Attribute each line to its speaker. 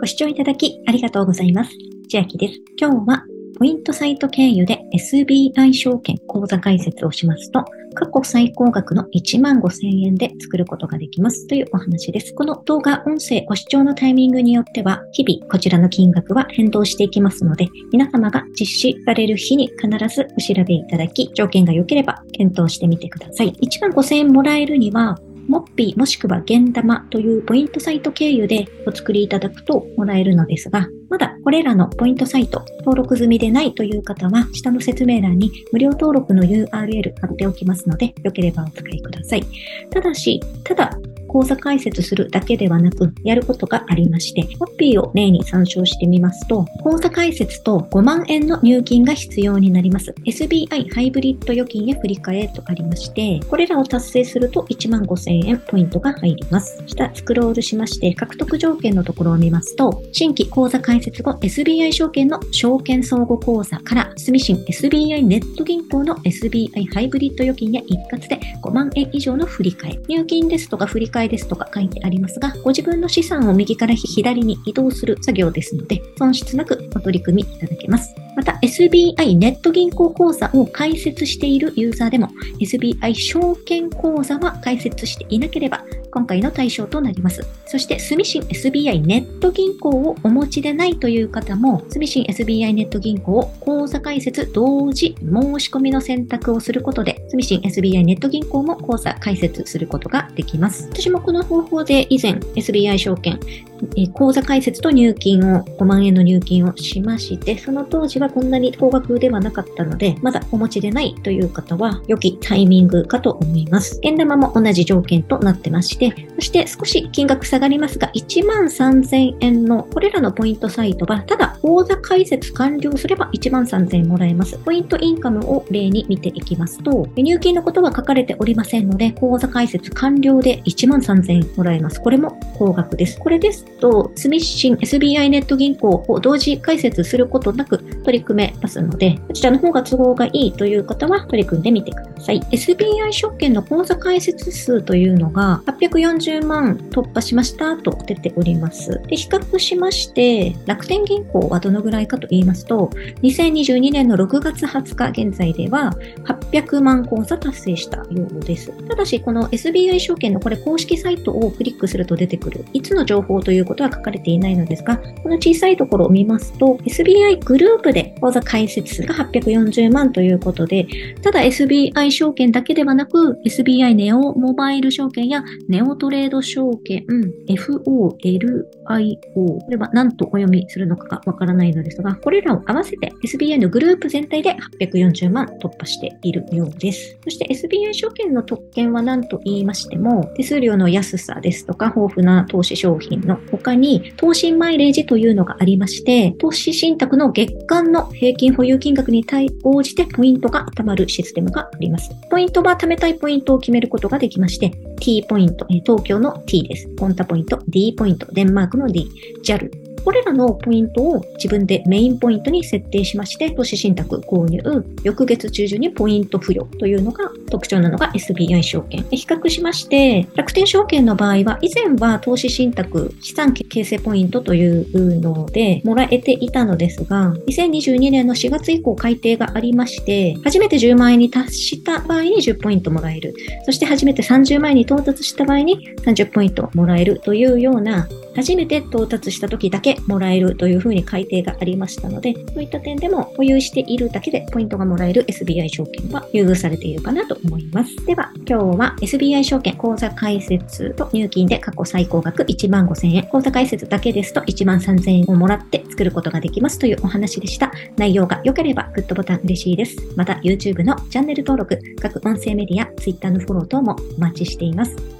Speaker 1: ご視聴いただきありがとうございます。千秋です。今日はポイントサイト経由で SBI 証券口座開設をしますと、過去最高額の1万5千円で作ることができますというお話です。この動画、音声、ご視聴のタイミングによっては、日々こちらの金額は変動していきますので、皆様が実施される日に必ずお調べいただき、条件が良ければ検討してみてください。1万5千円もらえるには、モッピーもしくはゲンダマというポイントサイト経由でお作りいただくともらえるのですが、まだこれらのポイントサイト登録済みでないという方は、下の説明欄に無料登録の URL 貼っておきますので、よければお使いください。ただし、ただ講座解説するだけではなく、やることがありまして、コピーを例に参照してみますと、講座解説と5万円の入金が必要になります。SBI ハイブリッド預金へ振り替えとありまして、これらを達成すると1万5000円ポイントが入ります。下スクロールしまして、獲得条件のところを見ますと、新規講座開設後 SBI 証券の証券相互口座から住信 SBI ネット銀行の SBI ハイブリッド預金へ一括で5万円以上の振り替え、入金ですとか振り替ええですとか書いてありますが、ご自分の資産を右から左に移動する作業ですので、損失なくお取り組みいただけます。また SBI ネット銀行口座を開設しているユーザーでも SBI 証券口座は開設していなければ今回の対象となります。そして、住信 SBI ネット銀行をお持ちでないという方も、住信 SBI ネット銀行を口座開設同時申し込みの選択をすることで、住信 SBI ネット銀行も口座開設することができます。私もこの方法で以前 SBI 証券、え口座開設と入金を、5万円の入金をしまして、その当時はこんなに高額ではなかったので、まだお持ちでないという方は、良きタイミングかと思います。現玉も同じ条件となってまして、そして少し金額下がりますが、1万3000円のこれらのポイントサイトは、ただ口座開設完了すれば1万3000円もらえます。ポイントインカムを例に見ていきますと、入金のことは書かれておりませんので、口座開設完了で1万3000円もらえます。これも高額です。これですと、住信 SBI ネット銀行を同時開設することなく取り組めますので、こちらの方が都合がいいという方は取り組んでみてください。SBI 証券の口座開設数というのが840万突破しましたと出ております。で比較しまして、楽天銀行はどのぐらいかと言いますと、2022年の6月20日現在では800万口座達成したようです。ただし、この SBI 証券のこれ公式サイトをクリックすると出てくる、いつの情報ということは書かれていないのですが、この小さいところを見ますと、SBI グループで口座開設数が840万ということで、ただ SBI 証券だけではなく、SBI ネオモバイル証券やネネオトレード証券、FOLIO、これは何とお読みするのかがわからないのですが、これらを合わせて SBI のグループ全体で840万突破しているようです。そして SBI 証券の特権は何と言いましても、手数料の安さですとか、豊富な投資商品の他に、投資マイレージというのがありまして、投資信託の月間の平均保有金額に対応じてポイントが貯まるシステムがあります。ポイントは貯めたいポイントを決めることができまして、T ポイント、東京の T です。ポンタポイント、D ポイント、デンマークの D、JAL、これらのポイントを自分でメインポイントに設定しまして、投資信託購入、翌月中旬にポイント付与というのが特徴なのが SBI 証券。比較しまして、楽天証券の場合は、以前は投資信託資産形成ポイントというのでもらえていたのですが、2022年の4月以降改定がありまして、初めて10万円に達した場合に10ポイントもらえる。そして初めて30万円に到達した場合に30ポイントもらえるというような初めて到達した時だけもらえるというふうに改定がありましたので、そういった点でも保有しているだけでポイントがもらえる SBI 証券は優遇されているかなと思います。では、今日は SBI 証券口座開設と入金で過去最高額1万5000円、口座開設だけですと1万3000円をもらって作ることができますというお話でした。内容が良ければグッドボタン嬉しいです。また YouTube のチャンネル登録、各音声メディア、Twitter のフォロー等もお待ちしています。